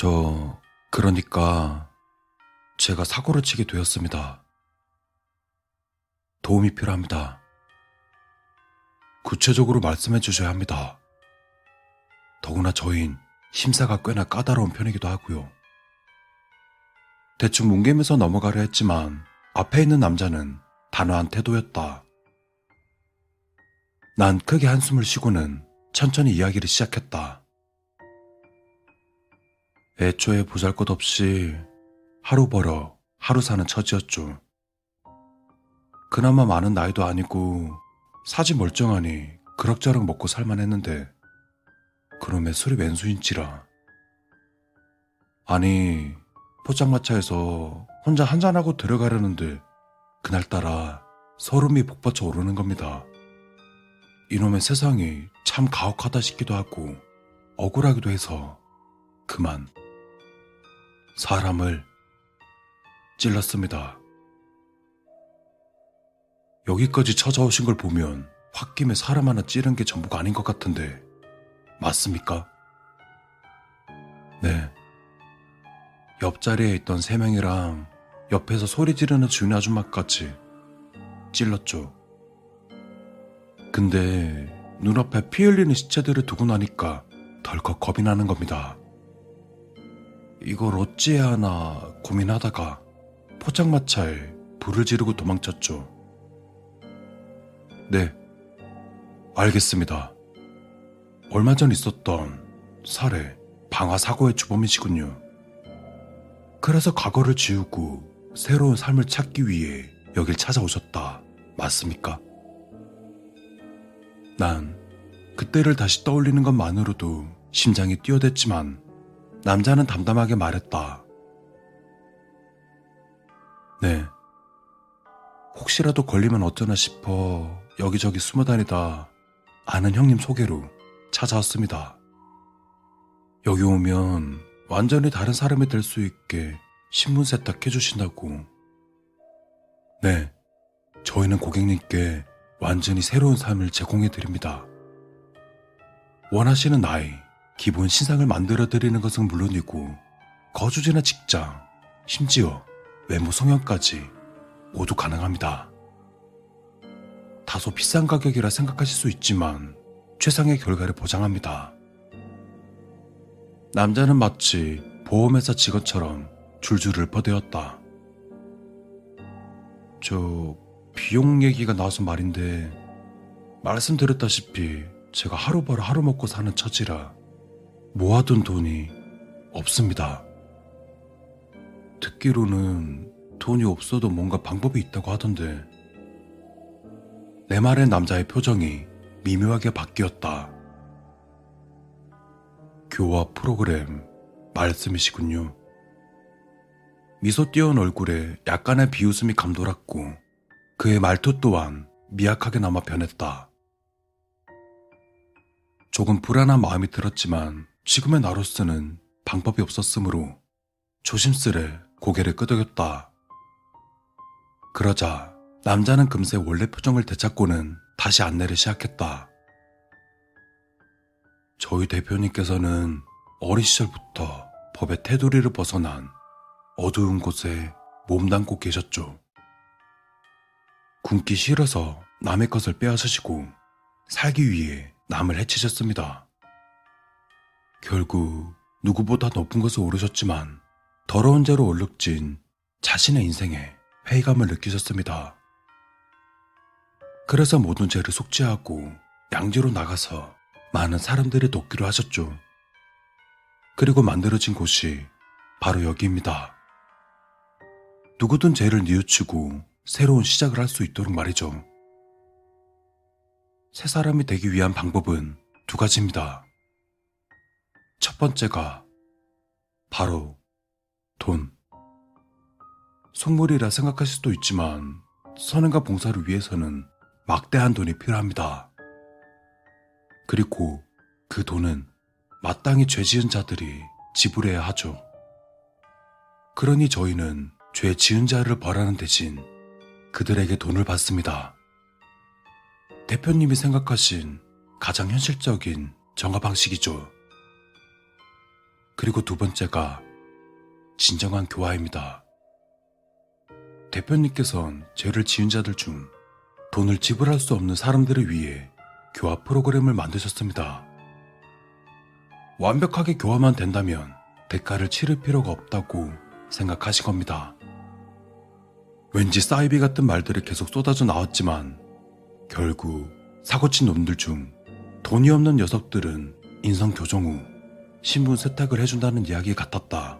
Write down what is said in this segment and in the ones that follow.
저, 그러니까 제가 사고를 치게 되었습니다. 도움이 필요합니다. 구체적으로 말씀해 주셔야 합니다. 더구나 저인 심사가 꽤나 까다로운 편이기도 하고요. 대충 뭉개면서 넘어가려 했지만 앞에 있는 남자는 단호한 태도였다. 난 크게 한숨을 쉬고는 천천히 이야기를 시작했다. 애초에 보잘 것 없이 하루 벌어 하루 사는 처지였죠. 그나마 많은 나이도 아니고 사지 멀쩡하니 그럭저럭 먹고 살만 했는데 그놈의 술이 왼수인지라. 아니 포장마차에서 혼자 한잔하고 들어가려는데 그날따라 소름이 복받쳐 오르는 겁니다. 이놈의 세상이 참 가혹하다 싶기도 하고 억울하기도 해서 그만 사람을 찔렀습니다. 여기까지 찾아오신 걸 보면 홧김에 사람 하나 찌른 게 전부가 아닌 것 같은데 맞습니까? 네. 옆자리에 있던 세 명이랑 옆에서 소리 지르는 주인 아줌마까지 찔렀죠. 근데 눈앞에 피 흘리는 시체들을 두고 나니까 덜컥 겁이 나는 겁니다. 이걸 어찌해야 하나 고민하다가 포장마차에 불을 지르고 도망쳤죠. 네, 알겠습니다. 얼마 전 있었던 살해, 방화 사고의 주범이시군요. 그래서 과거를 지우고 새로운 삶을 찾기 위해 여길 찾아오셨다. 맞습니까? 난 그때를 다시 떠올리는 것만으로도 심장이 뛰어댔지만 남자는 담담하게 말했다. 네. 혹시라도 걸리면 어쩌나 싶어 여기저기 숨어 다니다 아는 형님 소개로 찾아왔습니다. 여기 오면 완전히 다른 사람이 될 수 있게 신분 세탁해 주신다고. 네. 저희는 고객님께 완전히 새로운 삶을 제공해 드립니다. 원하시는 나이, 기본 신상을 만들어 드리는 것은 물론이고 거주지나 직장, 심지어 외모 성형까지 모두 가능합니다. 다소 비싼 가격이라 생각하실 수 있지만 최상의 결과를 보장합니다. 남자는 마치 보험회사 직원처럼 줄줄을 퍼대었다. 저 비용 얘기가 나와서 말인데 말씀드렸다시피 제가 하루 벌어 하루 먹고 사는 처지라 모아둔 돈이 없습니다. 듣기로는 돈이 없어도 뭔가 방법이 있다고 하던데 내 말엔 남자의 표정이 미묘하게 바뀌었다. 교화 프로그램 말씀이시군요. 미소 띄운 얼굴에 약간의 비웃음이 감돌았고 그의 말투 또한 미약하게 남아 변했다. 조금 불안한 마음이 들었지만 지금의 나로서는 방법이 없었으므로 조심스레 고개를 끄덕였다. 그러자 남자는 금세 원래 표정을 되찾고는 다시 안내를 시작했다. 저희 대표님께서는 어린 시절부터 법의 테두리를 벗어난 어두운 곳에 몸담고 계셨죠. 굶기 싫어서 남의 것을 빼앗으시고 살기 위해 남을 해치셨습니다. 결국 누구보다 높은 것을 오르셨지만 더러운 죄로 얼룩진 자신의 인생에 회의감을 느끼셨습니다. 그래서 모든 죄를 속죄하고 양지로 나가서 많은 사람들을 돕기로 하셨죠. 그리고 만들어진 곳이 바로 여기입니다. 누구든 죄를 뉘우치고 새로운 시작을 할 수 있도록 말이죠. 새 사람이 되기 위한 방법은 두 가지입니다. 첫 번째가 바로 돈. 속물이라 생각하실 수도 있지만 선행과 봉사를 위해서는 막대한 돈이 필요합니다. 그리고 그 돈은 마땅히 죄 지은 자들이 지불해야 하죠. 그러니 저희는 죄 지은 자를 벌하는 대신 그들에게 돈을 받습니다. 대표님이 생각하신 가장 현실적인 정화 방식이죠. 그리고 두 번째가 진정한 교화입니다. 대표님께선 죄를 지은 자들 중 돈을 지불할 수 없는 사람들을 위해 교화 프로그램을 만드셨습니다. 완벽하게 교화만 된다면 대가를 치를 필요가 없다고 생각하신 겁니다. 왠지 사이비 같은 말들이 계속 쏟아져 나왔지만 결국 사고친 놈들 중 돈이 없는 녀석들은 인성 교정 후 신분 세탁을 해준다는 이야기 같았다.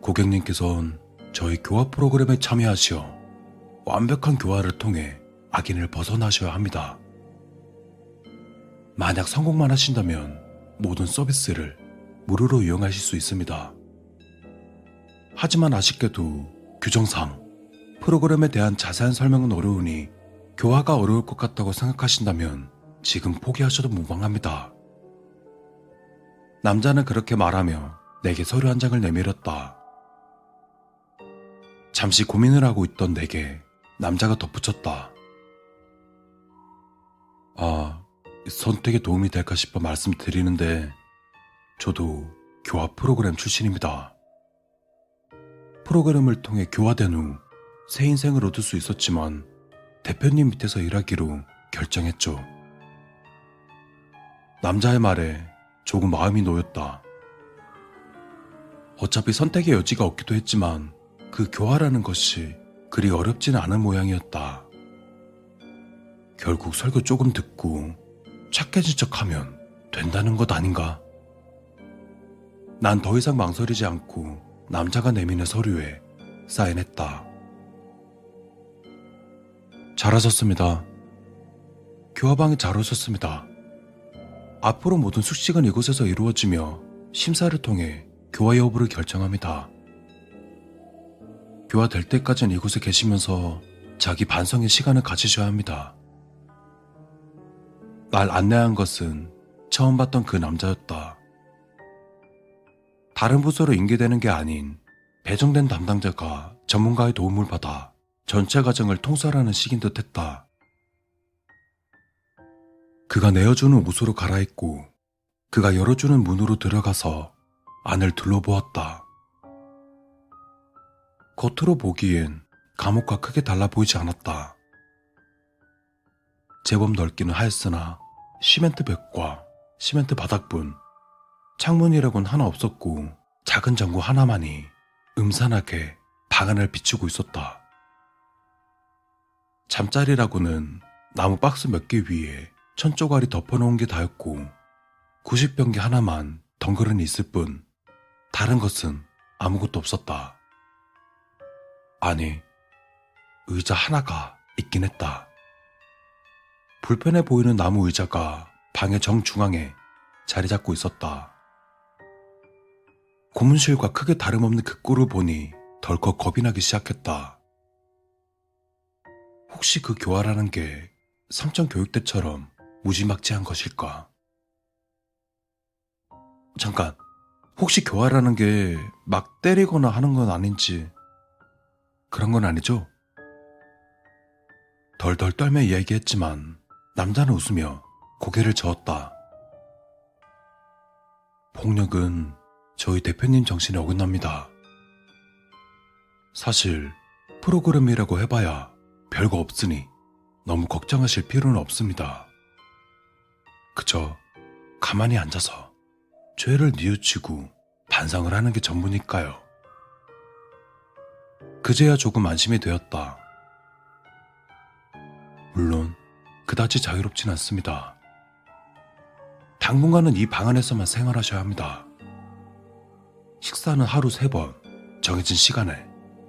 고객님께선 저희 교화 프로그램에 참여하시어 완벽한 교화를 통해 악인을 벗어나셔야 합니다. 만약 성공만 하신다면 모든 서비스를 무료로 이용하실 수 있습니다. 하지만 아쉽게도 규정상 프로그램에 대한 자세한 설명은 어려우니 교화가 어려울 것 같다고 생각하신다면 지금 포기하셔도 무방합니다. 남자는 그렇게 말하며 내게 서류 한 장을 내밀었다. 잠시 고민을 하고 있던 내게 남자가 덧붙였다. 아, 선택에 도움이 될까 싶어 말씀드리는데, 저도 교화 프로그램 출신입니다. 프로그램을 통해 교화된 후 새 인생을 얻을 수 있었지만, 대표님 밑에서 일하기로 결정했죠. 남자의 말에 조금 마음이 놓였다. 어차피 선택의 여지가 없기도 했지만, 그 교화라는 것이 그리 어렵지는 않은 모양이었다. 결국 설교 조금 듣고 착해진 척 하면 된다는 것 아닌가? 난 더 이상 망설이지 않고 남자가 내미는 서류에 사인했다. 잘하셨습니다. 교화방에 잘 오셨습니다. 앞으로 모든 숙식은 이곳에서 이루어지며 심사를 통해 교화 여부를 결정합니다. 교화될 때까지는 이곳에 계시면서 자기 반성의 시간을 가지셔야 합니다. 날 안내한 것은 처음 봤던 그 남자였다. 다른 부서로 인계되는 게 아닌 배정된 담당자가 전문가의 도움을 받아 전체 과정을 통솔하는 시기인 듯 했다. 그가 내어주는 옷으로 갈아입고 그가 열어주는 문으로 들어가서 안을 둘러보았다. 겉으로 보기엔 감옥과 크게 달라 보이지 않았다. 제법 넓기는 하였으나 시멘트 벽과 시멘트 바닥뿐 창문이라곤 하나 없었고 작은 전구 하나만이 음산하게 방 안을 비추고 있었다. 잠자리라고는 나무 박스 몇 개 위에 천조가리 덮어놓은 게 다였고 90변기 하나만 덩그러니 있을 뿐 다른 것은 아무것도 없었다. 아니, 의자 하나가 있긴 했다. 불편해 보이는 나무 의자가 방의 정중앙에 자리 잡고 있었다. 고문실과 크게 다름없는 그 꼴을 보니 덜컥 겁이 나기 시작했다. 혹시 그 교화라는 게 삼천 교육 때처럼 무지막지한 것일까? 잠깐, 혹시 교화라는 게 막 때리거나 하는 건 아닌지 그런 건 아니죠? 덜덜 떨며 이야기했지만 남자는 웃으며 고개를 저었다. 폭력은 저희 대표님 정신에 어긋납니다. 사실 프로그램이라고 해봐야 별거 없으니 너무 걱정하실 필요는 없습니다. 그저 가만히 앉아서 죄를 뉘우치고 반성을 하는 게 전부니까요. 그제야 조금 안심이 되었다. 물론 그다지 자유롭진 않습니다. 당분간은 이 방 안에서만 생활하셔야 합니다. 식사는 하루 세 번 정해진 시간에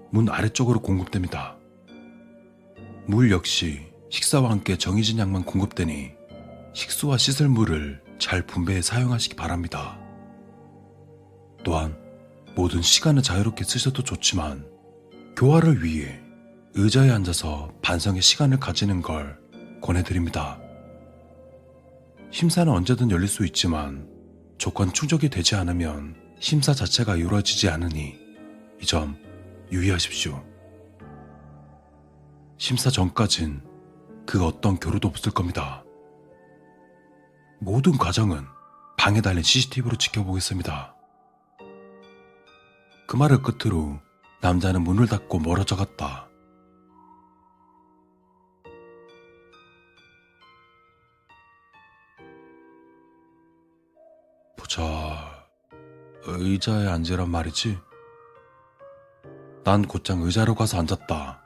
문 아래쪽으로 공급됩니다. 물 역시 식사와 함께 정해진 양만 공급되니 식수와 씻을 물을 잘 분배해 사용하시기 바랍니다. 또한 모든 시간을 자유롭게 쓰셔도 좋지만 교화를 위해 의자에 앉아서 반성의 시간을 가지는 걸 권해드립니다. 심사는 언제든 열릴 수 있지만 조건 충족이 되지 않으면 심사 자체가 이루어지지 않으니 이 점 유의하십시오. 심사 전까진 그 어떤 교류도 없을 겁니다. 모든 과정은 방에 달린 CCTV로 지켜보겠습니다. 그 말을 끝으로 남자는 문을 닫고 멀어져 갔다. 보자. 의자에 앉으란 말이지? 난 곧장 의자로 가서 앉았다.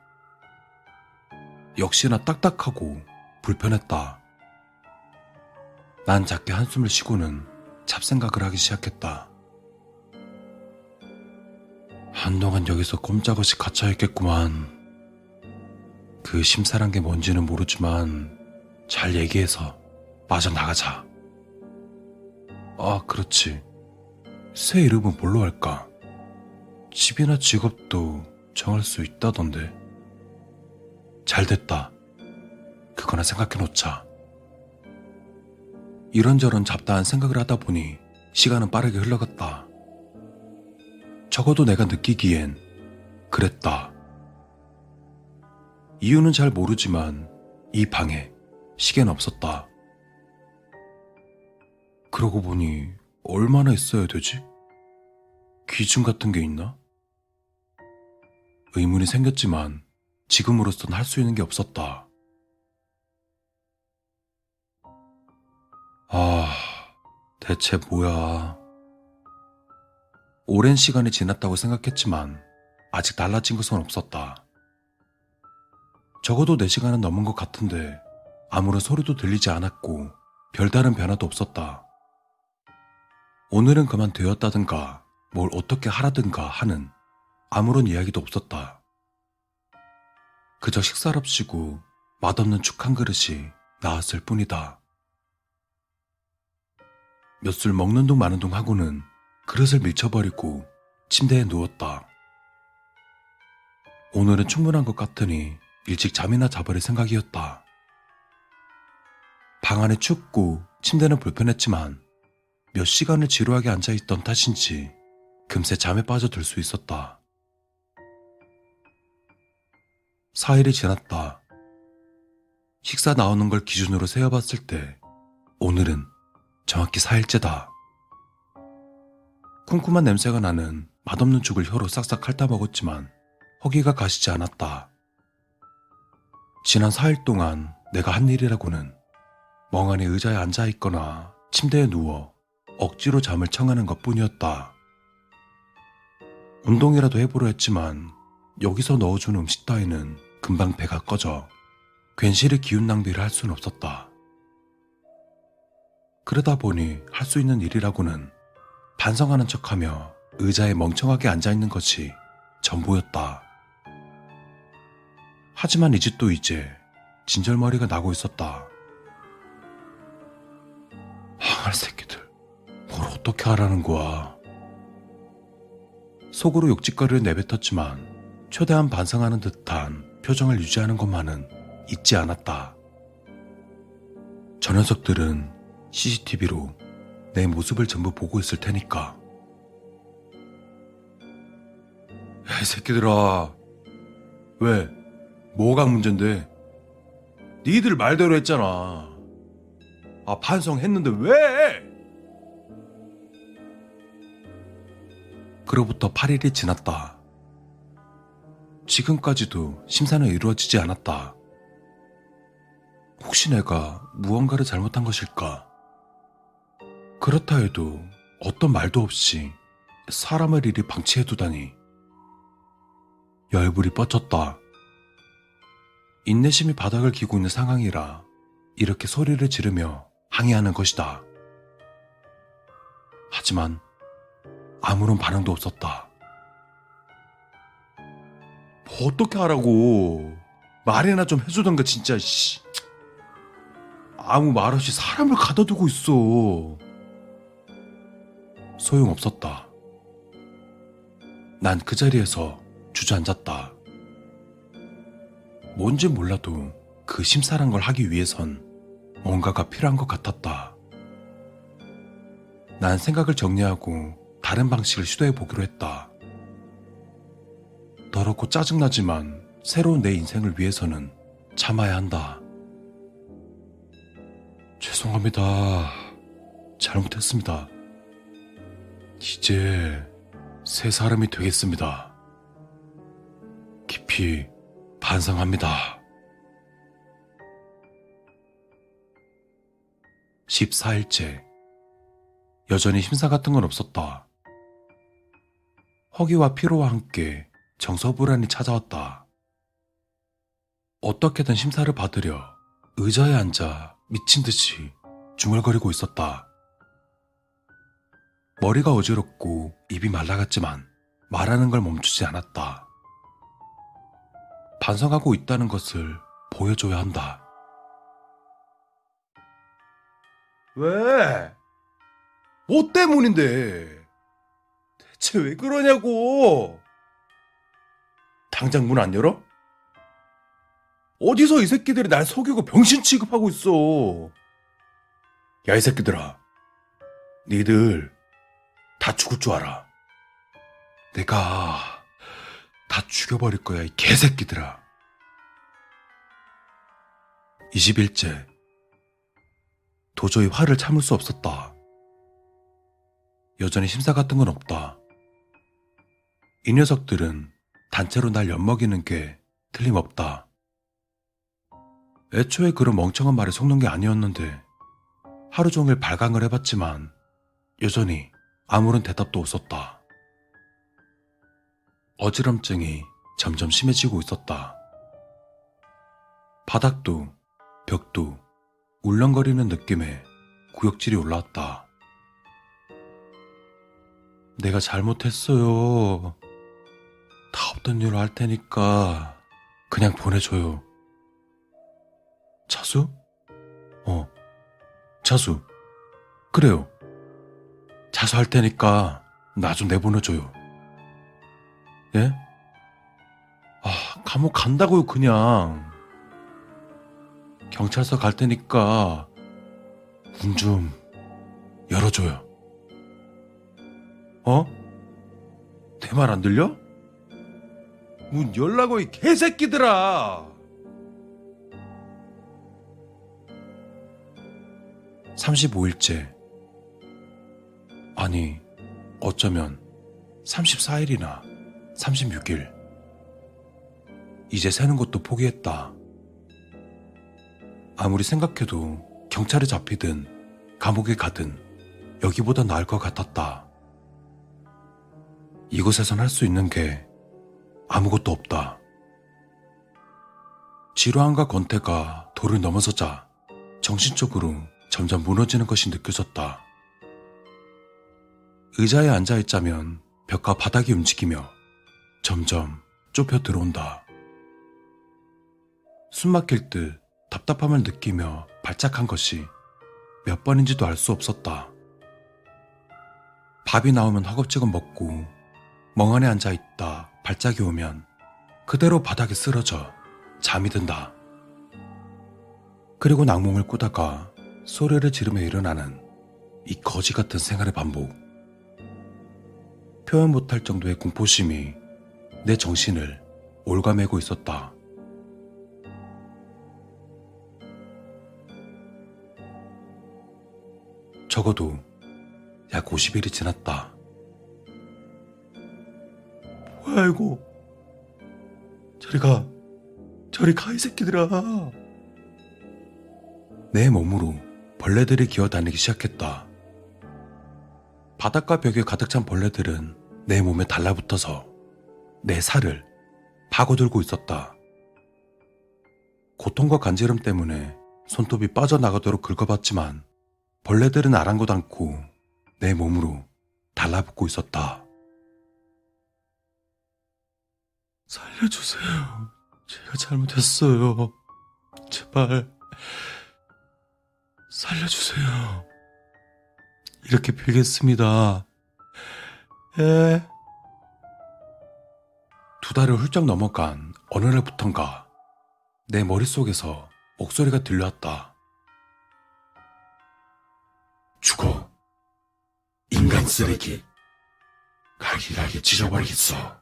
역시나 딱딱하고 불편했다. 난 작게 한숨을 쉬고는 잡생각을 하기 시작했다. 한동안 여기서 꼼짝없이 갇혀있겠구만. 그 심사란 게 뭔지는 모르지만 잘 얘기해서 빠져나가자. 아, 그렇지. 새 이름은 뭘로 할까? 집이나 직업도 정할 수 있다던데. 잘 됐다. 그거나 생각해 놓자. 이런저런 잡다한 생각을 하다 보니 시간은 빠르게 흘러갔다. 적어도 내가 느끼기엔 그랬다. 이유는 잘 모르지만 이 방에 시계는 없었다. 그러고 보니 얼마나 있어야 되지? 기준 같은 게 있나? 의문이 생겼지만 지금으로선 할 수 있는 게 없었다. 대체 뭐야. 오랜 시간이 지났다고 생각했지만 아직 달라진 것은 없었다. 적어도 4시간은 넘은 것 같은데 아무런 소리도 들리지 않았고 별다른 변화도 없었다. 오늘은 그만 되었다든가 뭘 어떻게 하라든가 하는 아무런 이야기도 없었다. 그저 식사랍시고 맛없는 죽 한 그릇이 나왔을 뿐이다. 몇 술 먹는 둥 마는 둥 하고는 그릇을 밀쳐버리고 침대에 누웠다. 오늘은 충분한 것 같으니 일찍 잠이나 자버릴 생각이었다. 방 안에 춥고 침대는 불편했지만 몇 시간을 지루하게 앉아있던 탓인지 금세 잠에 빠져들 수 있었다. 4일이 지났다. 식사 나오는 걸 기준으로 세어봤을 때 오늘은 정확히 4일째다. 쿰쿰한 냄새가 나는 맛없는 죽을 혀로 싹싹 핥아 먹었지만 허기가 가시지 않았다. 지난 4일 동안 내가 한 일이라고는 멍하니 의자에 앉아 있거나 침대에 누워 억지로 잠을 청하는 것 뿐이었다. 운동이라도 해보려 했지만 여기서 넣어준 음식 따위는 금방 배가 꺼져 괜시리 기운 낭비를 할 수는 없었다. 그러다 보니 할 수 있는 일이라고는 반성하는 척하며 의자에 멍청하게 앉아있는 것이 전부였다. 하지만 이 집도 이제 진절머리가 나고 있었다. 항할 새끼들, 뭘 어떻게 하라는 거야. 속으로 욕짓거리를 내뱉었지만 최대한 반성하는 듯한 표정을 유지하는 것만은 잊지 않았다. 저 녀석들은 CCTV로 내 모습을 전부 보고 있을 테니까. 야, 이 새끼들아. 왜? 뭐가 문제인데? 니들 말대로 했잖아. 아, 반성했는데 왜? 그로부터 8일이 지났다. 지금까지도 심사는 이루어지지 않았다. 혹시 내가 무언가를 잘못한 것일까? 그렇다 해도 어떤 말도 없이 사람을 이리 방치해두다니. 열불이 뻗쳤다. 인내심이 바닥을 기고 있는 상황이라 이렇게 소리를 지르며 항의하는 것이다. 하지만 아무런 반응도 없었다. 뭐 어떻게 하라고. 말이나 좀 해주던가 진짜 씨. 아무 말 없이 사람을 가둬두고 있어. 소용없었다. 난 그 자리에서 주저앉았다. 뭔지 몰라도 그 심사란 걸 하기 위해선 뭔가가 필요한 것 같았다. 난 생각을 정리하고 다른 방식을 시도해 보기로 했다. 더럽고 짜증나지만 새로운 내 인생을 위해서는 참아야 한다. 죄송합니다. 잘못했습니다. 이제 새 사람이 되겠습니다. 깊이 반성합니다. 14일째. 여전히 심사 같은 건 없었다. 허기와 피로와 함께 정서불안이 찾아왔다. 어떻게든 심사를 받으려 의자에 앉아 미친 듯이 중얼거리고 있었다. 머리가 어지럽고 입이 말라갔지만 말하는 걸 멈추지 않았다. 반성하고 있다는 것을 보여줘야 한다. 왜? 뭐 때문인데? 대체 왜 그러냐고? 당장 문 안 열어? 어디서 이 새끼들이 날 속이고 병신 취급하고 있어? 야, 이 새끼들아. 니들 다 죽을 줄 알아. 내가 다 죽여버릴 거야, 이 개새끼들아. 20일째. 도저히 화를 참을 수 없었다. 여전히 심사 같은 건 없다. 이 녀석들은 단체로 날 엿먹이는 게 틀림없다. 애초에 그런 멍청한 말에 속는 게 아니었는데 하루 종일 발광을 해봤지만 여전히 아무런 대답도 없었다. 어지럼증이 점점 심해지고 있었다. 바닥도 벽도 울렁거리는 느낌에 구역질이 올라왔다. 내가 잘못했어요. 다 없던 일로 할 테니까 그냥 보내줘요. 차수? 어, 차수. 그래요. 자수할 테니까 나 좀 내보내줘요. 예? 아, 감옥 간다고요, 그냥. 경찰서 갈 테니까 문 좀 열어줘요. 어? 내 말 안 들려? 문 열라고 이 개새끼들아! 35일째. 아니, 어쩌면 34일이나 36일. 이제 새는 것도 포기했다. 아무리 생각해도 경찰에 잡히든 감옥에 가든 여기보다 나을 것 같았다. 이곳에선 할 수 있는 게 아무것도 없다. 지루함과 권태가 도를 넘어서자 정신적으로 점점 무너지는 것이 느껴졌다. 의자에 앉아 있자면 벽과 바닥이 움직이며 점점 좁혀 들어온다. 숨 막힐 듯 답답함을 느끼며 발작한 것이 몇 번인지도 알 수 없었다. 밥이 나오면 허겁지겁 먹고 멍하니 앉아 있다 발작이 오면 그대로 바닥에 쓰러져 잠이 든다. 그리고 낙몽을 꾸다가 소리를 지르며 일어나는 이 거지 같은 생활의 반복. 표현 못할 정도의 공포심이 내 정신을 올가매고 있었다. 적어도 약 50일이 지났다. 뭐야 이거? 저리 가. 저리 가 이 새끼들아. 내 몸으로 벌레들이 기어다니기 시작했다. 바닥과 벽에 가득 찬 벌레들은 내 몸에 달라붙어서 내 살을 파고들고 있었다. 고통과 간지럼 때문에 손톱이 빠져나가도록 긁어봤지만 벌레들은 아랑곳 않고 내 몸으로 달라붙고 있었다. 살려주세요. 제가 잘못했어요. 제발. 살려주세요. 이렇게 빌겠습니다. 에. 두 달을 훌쩍 넘어간 어느 날부턴가 내 머릿속에서 목소리가 들려왔다. 죽어. 인간 쓰레기. 갈기갈기 찢어버리겠어.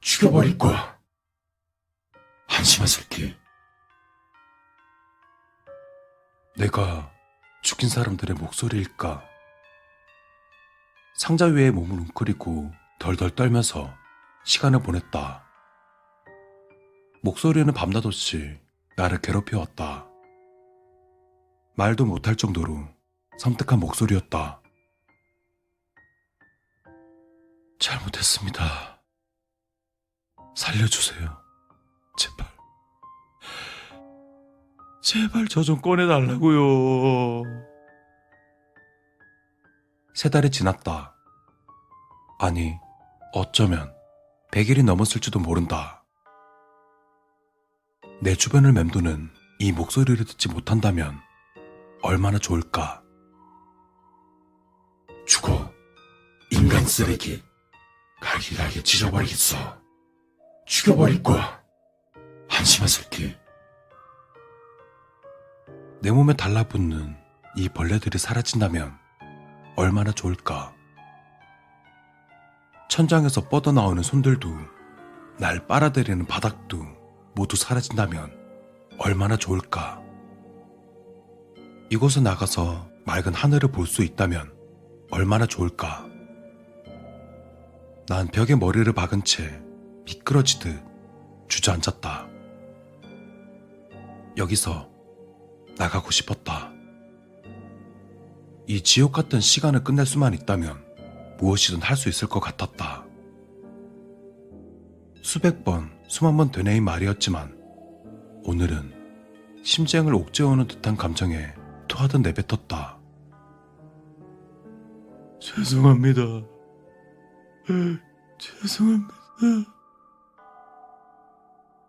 죽여버릴 거야. 한심한 새끼. 내가 죽인 사람들의 목소리일까? 상자 위에 몸을 웅크리고 덜덜 떨면서 시간을 보냈다. 목소리는 밤낮없이 나를 괴롭혀왔다. 말도 못할 정도로 섬뜩한 목소리였다. 잘못했습니다. 살려주세요. 제발. 제발 저 좀 꺼내달라고요. 세 달이 지났다. 아니, 어쩌면 100일이 넘었을지도 모른다. 내 주변을 맴도는 이 목소리를 듣지 못한다면 얼마나 좋을까? 죽어, 인간 쓰레기. 갈기갈기 찢어버리겠어. 죽여버릴 거야. 한심한 새끼. 내 몸에 달라붙는 이 벌레들이 사라진다면 얼마나 좋을까. 천장에서 뻗어나오는 손들도 날 빨아들이는 바닥도 모두 사라진다면 얼마나 좋을까. 이곳에 나가서 맑은 하늘을 볼 수 있다면 얼마나 좋을까. 난 벽에 머리를 박은 채 미끄러지듯 주저앉았다. 여기서 나가고 싶었다. 이 지옥 같은 시간을 끝낼 수만 있다면 무엇이든 할 수 있을 것 같았다. 수백 번, 수만 번 되뇌인 말이었지만 오늘은 심장을 옥죄어오는 듯한 감정에 토하듯 내뱉었다. 죄송합니다. 죄송합니다.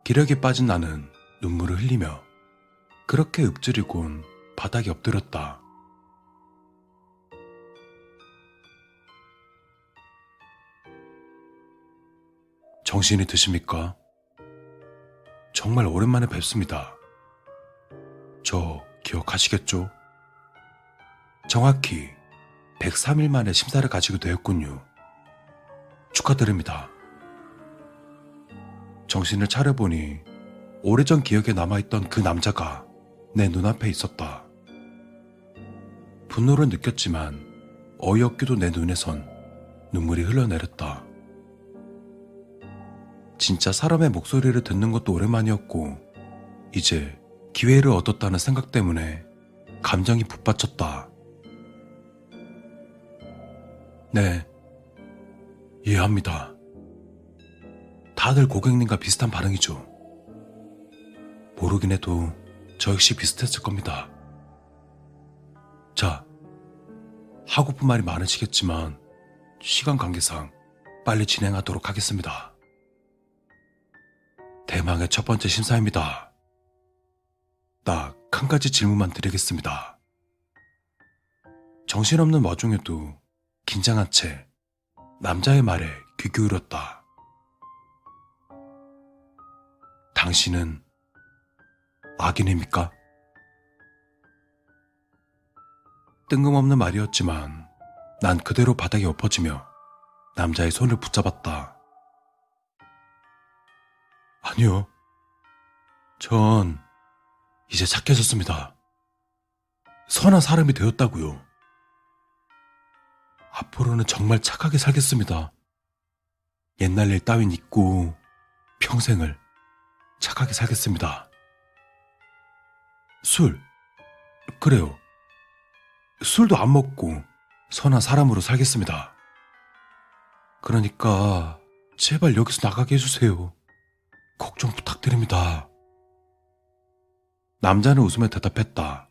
기력이 빠진 나는 눈물을 흘리며 그렇게 읊조리곤 바닥에 엎드렸다. 정신이 드십니까? 정말 오랜만에 뵙습니다. 저 기억하시겠죠? 정확히 103일 만에 심사를 가지게 되었군요. 축하드립니다. 정신을 차려보니 오래전 기억에 남아있던 그 남자가 내 눈앞에 있었다. 분노를 느꼈지만 어이없기도 내 눈에선 눈물이 흘러내렸다. 진짜 사람의 목소리를 듣는 것도 오랜만이었고, 이제 기회를 얻었다는 생각 때문에 감정이 북받쳤다. 네, 이해합니다. 다들 고객님과 비슷한 반응이죠. 모르긴 해도 저 역시 비슷했을 겁니다. 자, 하고픈 말이 많으시겠지만 시간 관계상 빨리 진행하도록 하겠습니다. 대망의 첫 번째 심사입니다. 딱 한 가지 질문만 드리겠습니다. 정신없는 와중에도 긴장한 채 남자의 말에 귀 기울였다. 당신은 악인입니까? 뜬금없는 말이었지만 난 그대로 바닥에 엎어지며 남자의 손을 붙잡았다. 아니요. 전 이제 착해졌습니다. 선한 사람이 되었다고요. 앞으로는 정말 착하게 살겠습니다. 옛날 일 따윈 잊고 평생을 착하게 살겠습니다. 술. 그래요. 술도 안 먹고 선한 사람으로 살겠습니다. 그러니까 제발 여기서 나가게 해주세요. 걱정 부탁드립니다. 남자는 웃으며 대답했다.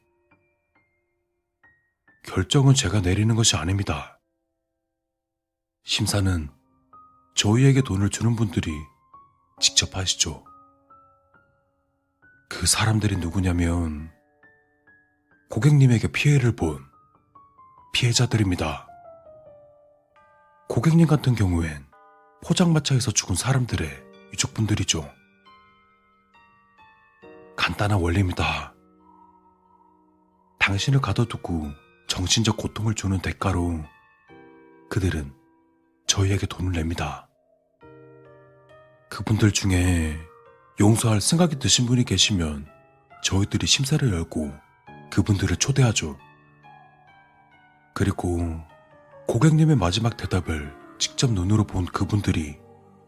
결정은 제가 내리는 것이 아닙니다. 심사는 저희에게 돈을 주는 분들이 직접 하시죠. 그 사람들이 누구냐면 고객님에게 피해를 본 피해자들입니다. 고객님 같은 경우엔 포장마차에서 죽은 사람들의 유족분들이죠. 간단한 원리입니다. 당신을 가둬두고 정신적 고통을 주는 대가로 그들은 저희에게 돈을 냅니다. 그분들 중에 용서할 생각이 드신 분이 계시면 저희들이 심사를 열고 그분들을 초대하죠. 그리고 고객님의 마지막 대답을 직접 눈으로 본 그분들이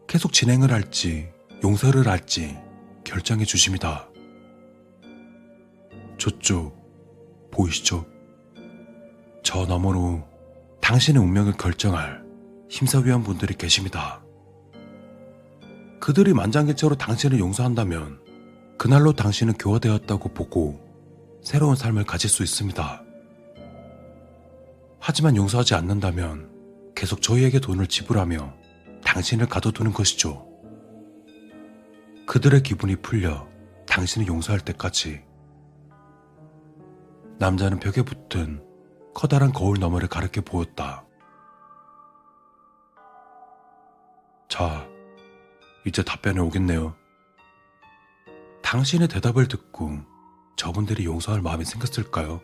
계속 진행을 할지 용서를 할지 결정해 주십니다. 저쪽 보이시죠? 저 너머로 당신의 운명을 결정할 심사위원 분들이 계십니다. 그들이 만장일치로 당신을 용서한다면 그날로 당신은 교화되었다고 보고 새로운 삶을 가질 수 있습니다. 하지만 용서하지 않는다면 계속 저희에게 돈을 지불하며 당신을 가둬두는 것이죠. 그들의 기분이 풀려 당신을 용서할 때까지 남자는 벽에 붙은 커다란 거울 너머를 가르켜 보였다. 자, 이제 답변이 오겠네요. 당신의 대답을 듣고 저분들이 용서할 마음이 생겼을까요?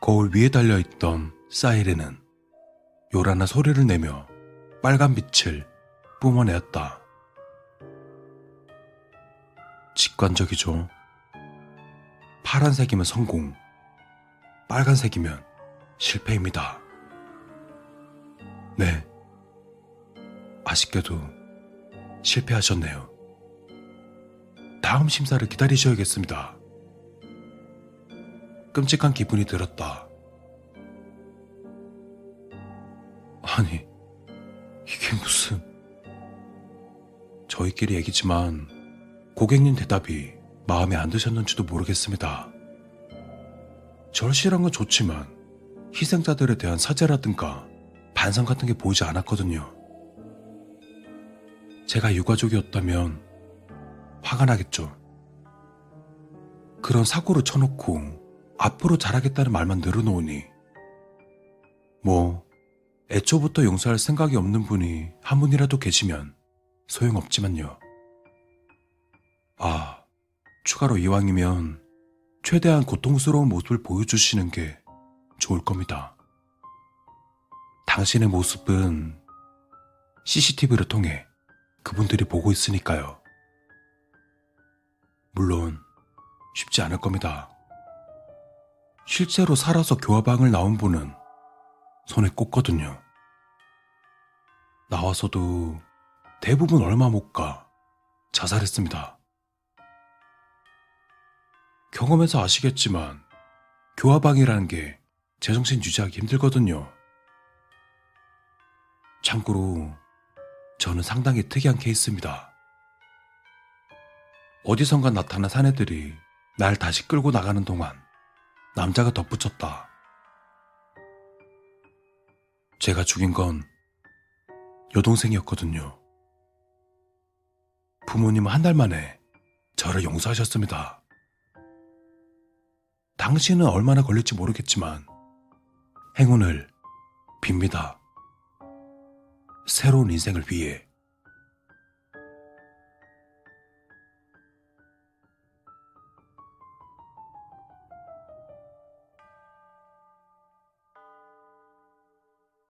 거울 위에 달려있던 사이렌은 요란한 소리를 내며 빨간 빛을 뿜어내었다. 직관적이죠. 파란색이면 성공, 빨간색이면 실패입니다. 네. 아쉽게도 실패하셨네요. 다음 심사를 기다리셔야겠습니다. 끔찍한 기분이 들었다. 아니, 이게 무슨. 저희끼리 얘기지만 고객님 대답이 마음에 안 드셨는지도 모르겠습니다. 절실한 건 좋지만 희생자들에 대한 사죄라든가 반성 같은 게 보이지 않았거든요. 제가 유가족이었다면 화가 나겠죠. 그런 사고를 쳐놓고 앞으로 잘하겠다는 말만 늘어놓으니 뭐 애초부터 용서할 생각이 없는 분이 한 분이라도 계시면 소용없지만요. 아, 추가로 이왕이면 최대한 고통스러운 모습을 보여주시는 게 좋을 겁니다. 당신의 모습은 CCTV를 통해 그분들이 보고 있으니까요. 물론 쉽지 않을 겁니다. 실제로 살아서 교화방을 나온 분은 손에 꽂거든요. 나와서도 대부분 얼마 못 가 자살했습니다. 경험해서 아시겠지만 교화방이라는 게 제정신 유지하기 힘들거든요. 참고로 저는 상당히 특이한 케이스입니다. 어디선가 나타난 사내들이 날 다시 끌고 나가는 동안 남자가 덧붙였다. 제가 죽인 건 여동생이었거든요. 부모님은 한 달 만에 저를 용서하셨습니다. 당신은 얼마나 걸릴지 모르겠지만 행운을 빕니다. 새로운 인생을 위해